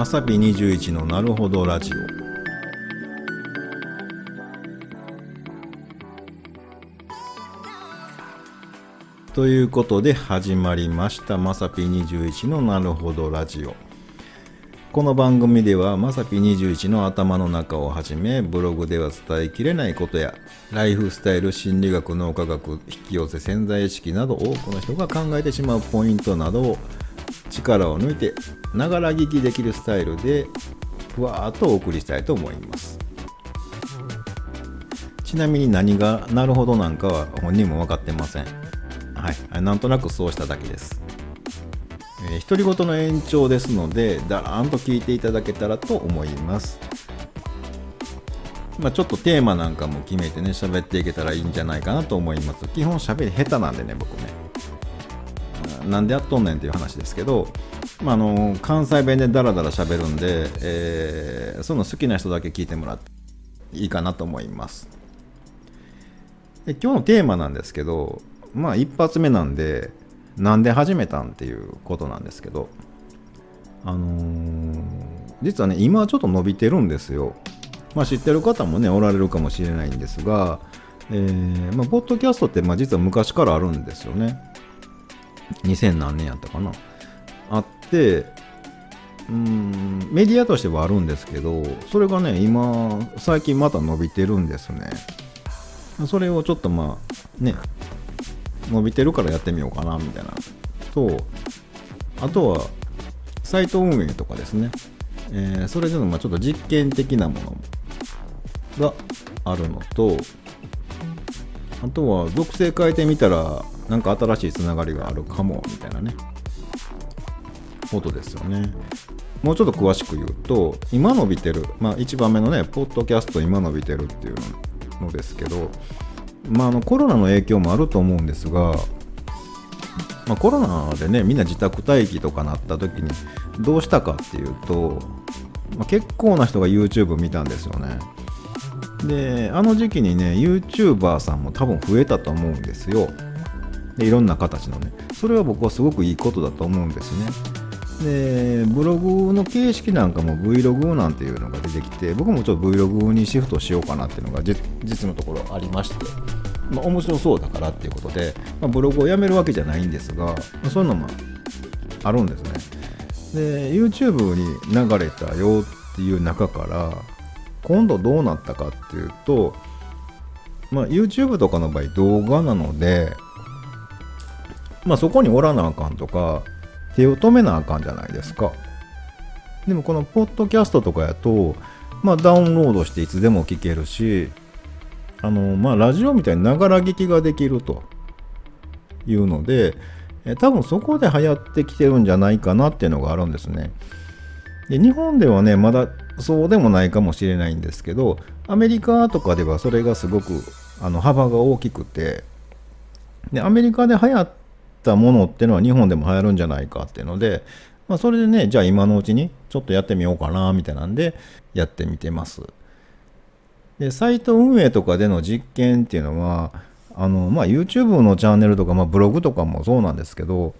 まさぴ21のなるほどラジオ。ということで始まりましたまさぴ21のなるほどラジオ。この番組ではまさぴ21の頭の中をはじめブログでは伝えきれないことやライフスタイル心理学脳科学引き寄せ潜在意識など多くの人が考えてしまうポイントなどを力を抜いてながら聞きできるスタイルでふわーっとお送りしたいと思います。ちなみに何がなるほどなんかは本人も分かってません。はい。なんとなくそうしただけです。えー、独り言の延長ですのでだらんと聞いていただけたらと思います。まあ、ちょっとテーマなんかも決めてね喋っていけたらいいんじゃないかなと思います。基本喋り下手なんでね僕ね。なんでやっとんねんっていう話ですけど、まあ、の関西弁でダラダラ喋るんで、えー、その好きな人だけ聞いてもらっていいかなと思いますで今日のテーマなんですけどまあ一発目なんでなんで始めたんっていうことなんですけどあのー、実はね今はちょっと伸びてるんですよまあ知ってる方もねおられるかもしれないんですがえー、まあ、ポッドキャストって、まあ、実は昔からあるんですよね。2000何年やったかな。あって、うん、メディアとしてはあるんですけど、それがね、今、最近また伸びてるんですね。それをちょっとまあ、ね、伸びてるからやってみようかなみたいなとあとはサイト運営とかですね、えー、それでのまあちょっと実験的なものがあるのとあとは属性変えてみたらなんか新しいつながりがあるかもみたいなね。ことですよね。もうちょっと詳しく言うと今伸びてるまあ1番目のねポッドキャスト今伸びてるっていうのですけどまあ、あのコロナの影響もあると思うんですが、まあ、コロナでねみんな自宅待機とかなった時にどうしたかっていうと、まあ、結構な人が YouTube 見たんですよね。であの時期にね YouTuber さんも多分増えたと思うんですよ。でいろんな形のね。それは僕はすごくいいことだと思うんですね。でブログの形式なんかも Vlog なんていうのが出てきて僕もちょっと Vlog にシフトしようかなっていうのが実のところありまして、まあ、面白そうだからっていうことで、まあ、ブログをやめるわけじゃないんですが、まあ、そういうのもあるんですね。で YouTube に流れたよっていう中から今度どうなったかっていうと、まあ、YouTube とかの場合動画なので、まあ、そこにおらなあかんとか手を止めなあかんじゃないですか。でもこのポッドキャストとかやと、まあダウンロードしていつでも聞けるし、あの、まあラジオみたいにながら聞きができるというので、え多分そこで流行ってきてるんじゃないかなっていうのがあるんですね。で日本ではね、まだそうでもないかもしれないんですけど、アメリカとかではそれがすごくあの幅が大きくて、で、アメリカで流行ったものっていうのは日本でも流行るんじゃないかっていうので、まあ、それでね、じゃあ今のうちにちょっとやってみようかな、みたいなんでやってみてます。で、サイト運営とかでの実験っていうのは、あの、まあ、YouTube のチャンネルとか、まあ、ブログとかもそうなんですけど、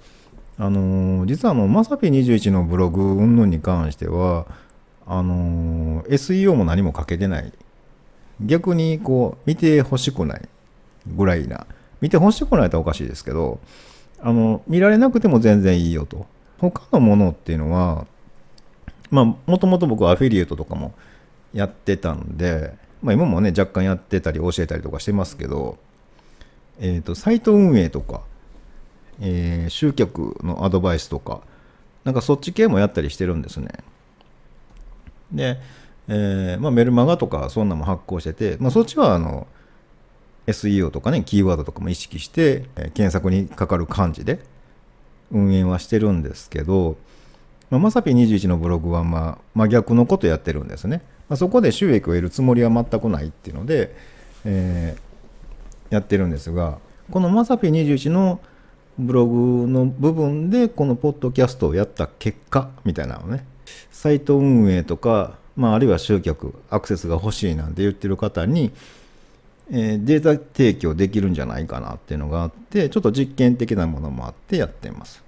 あの実はあの、まさぴ21のブログ云々に関しては、あの SEO も何もかけてない。逆にこう、見てほしくないぐらいな。見てほしくないとおかしいですけど、あの、見られなくても全然いいよと。他のものっていうのは、まあ、もともと僕はアフィリエイトとかもやってたんで、まあ今もね、若干やってたり教えたりとかしてますけど、えっ、ー、と、サイト運営とか、えー、集客のアドバイスとか、なんかそっち系もやったりしてるんですね。で、えー、まあメルマガとかそんなも発行してて、まあそっちはあの、SEO とかね、キーワードとかも意識して、え検索にかかる感じで運営はしてるんですけど、まあ、まさぴ21のブログは、まあ、真逆のことやってるんですね。まあ、そこで収益を得るつもりは全くないっていうので、えー、やってるんですが、このまさぴ21のブログの部分で、このポッドキャストをやった結果みたいなのね、サイト運営とか、まあ、あるいは集客、アクセスが欲しいなんて言ってる方に、えー、データ提供できるんじゃないかなっていうのがあって、ちょっと実験的なものもあってやってます。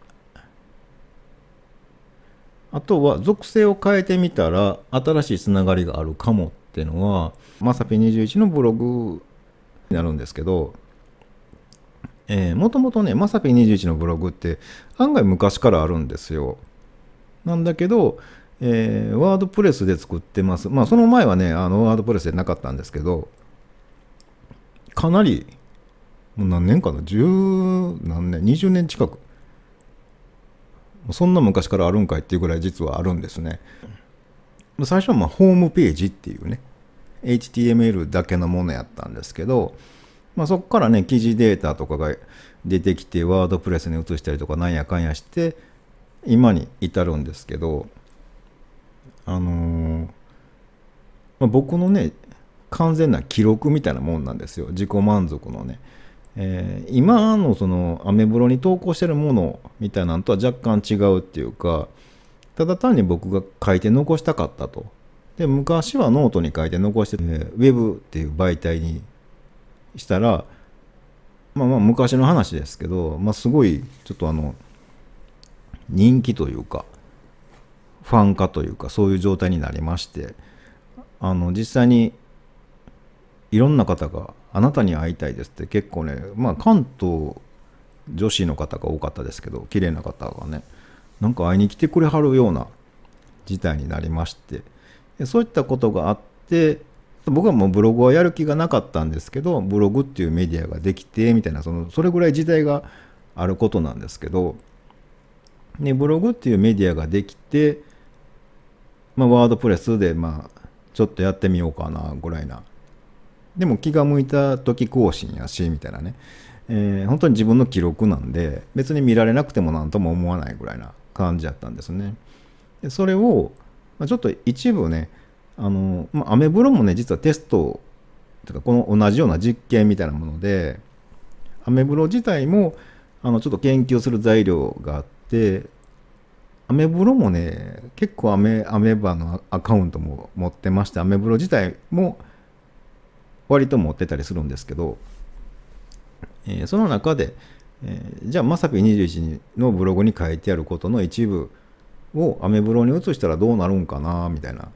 あとは属性を変えてみたら新しいつながりがあるかもっていうのはまさぴ21のブログになるんですけどもともとねまさぴ21のブログって案外昔からあるんですよなんだけど、えー、ワードプレスで作ってます。まあその前はねあのワードプレスでなかったんですけどかなりもう何年かな？十何年？20年近く。そんな昔からあるんかいっていうぐらい実はあるんですね。最初はまあホームページっていうね、HTML だけのものやったんですけど、まあ、そこからね、記事データとかが出てきて、ワードプレスに移したりとか、なんやかんやして、今に至るんですけど、あのー、まあ、僕のね、完全な記録みたいなもんなんですよ。自己満足のね。えー、今のそのアメブロに投稿してるものみたいなのとは若干違うっていうかただ単に僕が書いて残したかったとで昔はノートに書いて残して、えー、ウェブっていう媒体にしたらまあまあ昔の話ですけど、まあ、すごいちょっとあの人気というかファン化というかそういう状態になりましてあの実際にいろんな方があなたに会いたいですって結構ね、まあ関東女子の方が多かったですけど、綺麗な方がね、なんか会いに来てくれはるような事態になりまして、そういったことがあって、僕はもうブログはやる気がなかったんですけど、ブログっていうメディアができて、みたいな、その、それぐらい時代があることなんですけど、ね、ブログっていうメディアができて、まあ、ワードプレスで、まあ、ちょっとやってみようかな、ぐらいな。でも気が向いた時更新やしみたいなね、えー、本当に自分の記録なんで別に見られなくても何とも思わないぐらいな感じだったんですね。でそれを、まあ、ちょっと一部ねあの、まあ、アメブロもね実はテストとかこの同じような実験みたいなものでアメブロ自体もあのちょっと研究する材料があってアメブロもね結構アメアメバのアカウントも持ってましてアメブロ自体も割と持ってたりするんですけど、えー、その中で、えー、じゃあまさぴ21のブログに書いてあることの一部をアメブロに移したらどうなるんかなみたいな。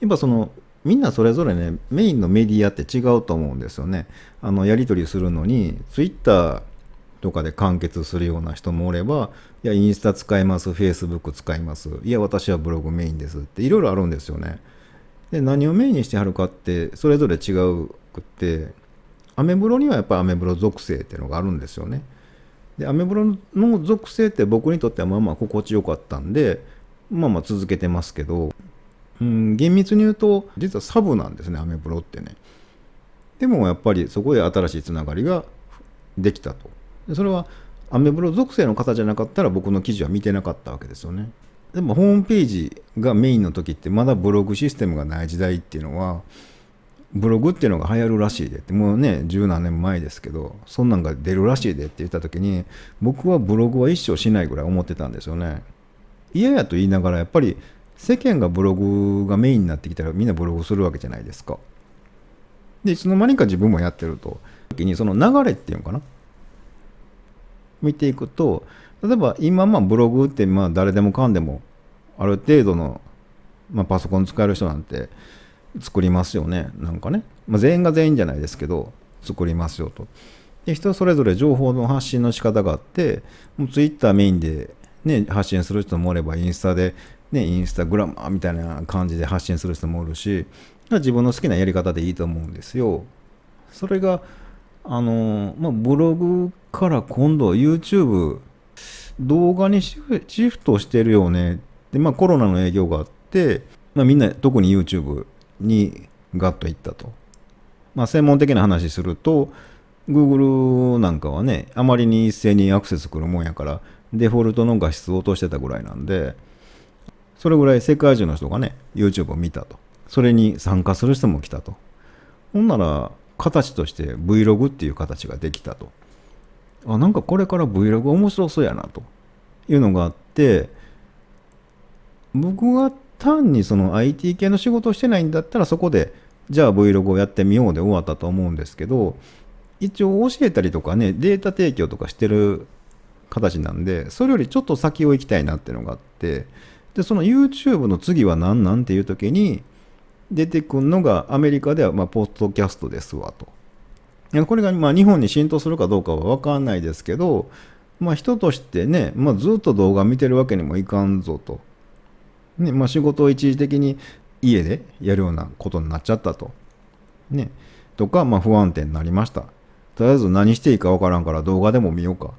やっぱそのみんなそれぞれねメインのメディアって違うと思うんですよね。あのやり取りするのにツイッターとかで完結するような人もおれば、いや、インスタ使います、フェイスブック使います、いや、私はブログメインですっていろいろあるんですよね。で何をメインにしてはるかってそれぞれ違うくってアメブロにはやっぱりアメブロ属性っていうのがあるんですよね。でアメブロの属性って僕にとってはまあまあ心地よかったんでまあまあ続けてますけど、うん、厳密に言うと実はサブなんですねアメブロってね。でもやっぱりそこで新しいつながりができたと。それはアメブロ属性の方じゃなかったら僕の記事は見てなかったわけですよね。でもホームページがメインの時ってまだブログシステムがない時代っていうのはブログっていうのが流行るらしいでってもうね十何年前ですけどそんなんが出るらしいでって言った時に僕はブログは一生しないぐらい思ってたんですよね。嫌やと言いながらやっぱり世間がブログがメインになってきたらみんなブログするわけじゃないですか。でいつの間にか自分もやってると。時にその流れっていうのかな。見ていくと例えば今まあブログってまあ誰でもかんでもある程度の、まあ、パソコン使える人なんて作りますよね。なんかね、まあ、全員が全員じゃないですけど作りますよと。で人それぞれ情報の発信の仕方があってもうツイッターメインで、ね、発信する人もおればインスタで、ね、インスタグラマーみたいな感じで発信する人もおるし自分の好きなやり方でいいと思うんですよ。それがあのまあ、ブログから今度は YouTube 動画にシフトしてるよね。で、まあ、コロナの影響があって、まあ、みんな特に YouTube にガッといったと。まあ、専門的な話すると Google なんかはねあまりに一斉にアクセスくるもんやからデフォルトの画質を落としてたぐらいなんでそれぐらい世界中の人がね YouTube を見たと。それに参加する人も来たと。ほんなら形として Vlog っていう形ができたと。あなんかこれから Vlog 面白そうやなと。いうのがあって僕が単にその IT 系の仕事をしてないんだったらそこでじゃあ Vlog をやってみようで終わったと思うんですけど一応教えたりとかねデータ提供とかしてる形なんでそれよりちょっと先を行きたいなっていうのがあってでその YouTube の次は何なんていう時に出てくるのがアメリカではまあポッドキャストですわと。これがまあ日本に浸透するかどうかは分かんないですけど、まあ、人としてね、まあ、ずっと動画見てるわけにもいかんぞと。ねまあ、仕事を一時的に家でやるようなことになっちゃったと。ね、とか、まあ、不安定になりました。とりあえず何していいか分からんから動画でも見ようか。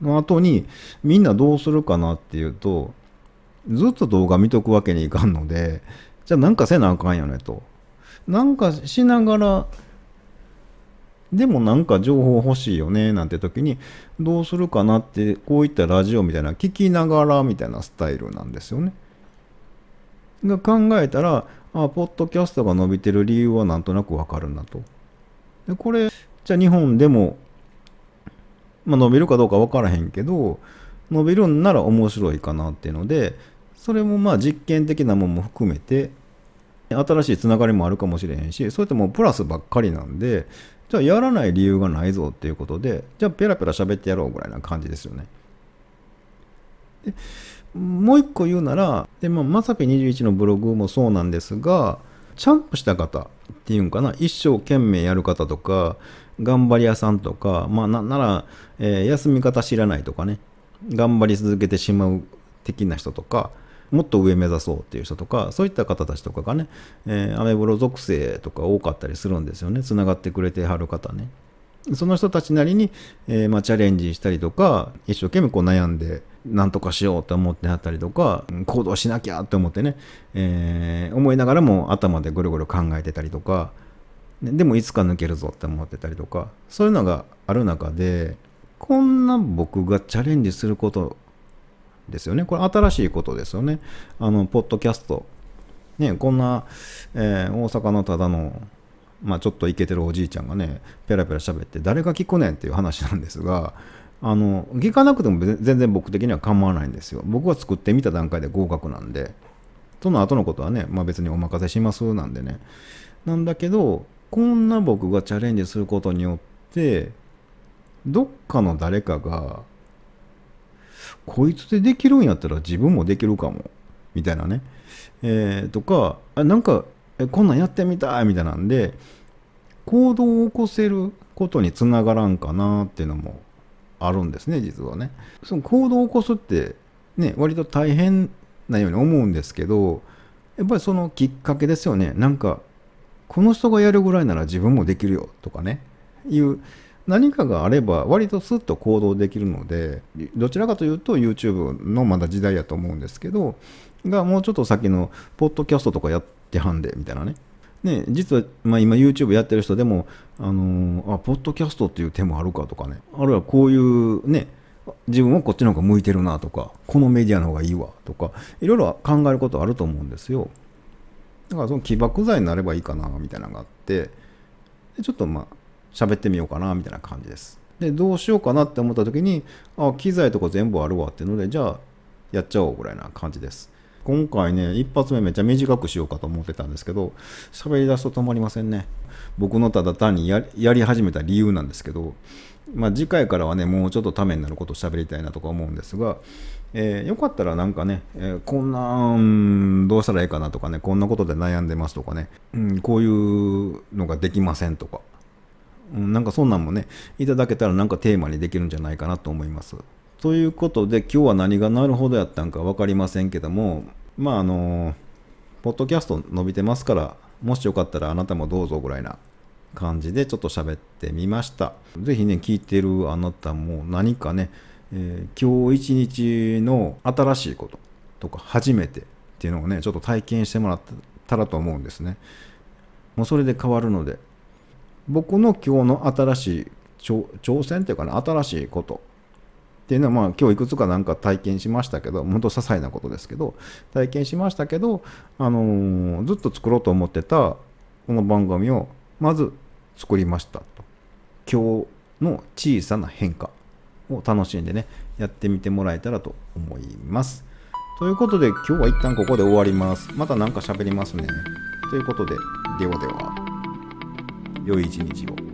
の後にみんなどうするかなっていうとずっと動画見とくわけにいかんのでじゃあなんかせなあかんよねと。なんかしながらでもなんか情報欲しいよねなんて時にどうするかなってこういったラジオみたいな聞きながらみたいなスタイルなんですよね。が考えたらあポッドキャストが伸びてる理由はなんとなくわかるなと。でこれじゃあ日本でも、まあ、伸びるかどうかわからへんけど伸びるんなら面白いかなっていうのでそれもまあ実験的なものも含めて新しいつながりもあるかもしれへんしそれってもプラスばっかりなんでじゃあやらない理由がないぞっていうことでじゃあペラペラ喋ってやろうぐらいな感じですよね。でもう一個言うなら、でまあ、まさぴ21のブログもそうなんですが、ちゃんとした方っていうんかな、一生懸命やる方とか、頑張り屋さんとか、まあななら、えー、休み方知らないとかね、頑張り続けてしまう的な人とか、もっと上目指そうっていう人とか、そういった方たちとかがね、えー、アメブロ属性とか多かったりするんですよね。つながってくれてはる方ね。その人たちなりに、えー、まあ、チャレンジしたりとか、一生懸命こう悩んで、なんとかしようと思ってはったりとか、行動しなきゃって思ってね、えー、思いながらも頭でぐるぐる考えてたりとか、でもいつか抜けるぞって思ってたりとか、そういうのがある中で、こんな僕がチャレンジすることですよね。これ新しいことですよね。あの、ポッドキャスト。ね、こんな、えー、大阪のただのまあ、ちょっとイケてるおじいちゃんがねペラペラ喋って誰が聞くねんっていう話なんですがあの聞かなくても全然僕的には構わないんですよ僕は作ってみた段階で合格なんでその後のことはね、まあ、別にお任せしますなんでねなんだけどこんな僕がチャレンジすることによってどっかの誰かがこいつでできるんやったら自分もできるかも。みたいなね、えー、とかあなんかえこんなんやってみたいみたいなんで行動を起こせることにつながらんかなっていうのもあるんですね実はね。その行動を起こすってね割と大変なように思うんですけどやっぱりそのきっかけですよね。なんかこの人がやるぐらいなら自分もできるよとかね。いう何かがあれば割とスッと行動できるのでどちらかというと YouTube のまだ時代やと思うんですけどがもうちょっと先のポッドキャストとかやってはんでみたいなねね、実は、まあ、今 YouTube やってる人でも、あのー、あ、ポッドキャストっていう手もあるかとかね、あるいはこういうね、自分はこっちの方が向いてるなとか、このメディアの方がいいわとか、いろいろ考えることあると思うんですよ。だからその起爆剤になればいいかな、みたいなのがあって、ちょっとまあ、喋ってみようかな、みたいな感じです。で、どうしようかなって思った時に、あ、機材とか全部あるわっていうので、じゃあ、やっちゃおうぐらいな感じです。今回ね、一発目めっちゃ短くしようかと思ってたんですけど、喋り出すと止まりませんね。僕のただ単にやり始めた理由なんですけど、まあ、次回からはね、もうちょっとためになることを喋りたいなとか思うんですが、えー、よかったらなんかね、えー、こんな、ん、どうしたらいいかなとかね、こんなことで悩んでますとかね、うん、こういうのができませんとか、うん、なんかそんなんもね、いただけたらなんかテーマにできるんじゃないかなと思います。ということで、今日は何がなるほどやったんか分かりませんけども、まああの、ポッドキャスト伸びてますから、もしよかったらあなたもどうぞぐらいな感じでちょっと喋ってみました。ぜひね、聞いてるあなたも何かね、えー、今日一日の新しいこととか初めてっていうのをね、ちょっと体験してもらったらと思うんですね。もうそれで変わるので、僕の今日の新しい挑戦っていうかな、新しいことっていうのは、まあ、今日いくつかなんか体験しましたけど、本当些細なことですけど、体験しましたけど、あのー、ずっと作ろうと思ってたこの番組を、まず作りましたと。今日の小さな変化を楽しんでね、やってみてもらえたらと思います。ということで、今日は一旦ここで終わります。また何か喋りますね。ということで、ではでは、良い一日を。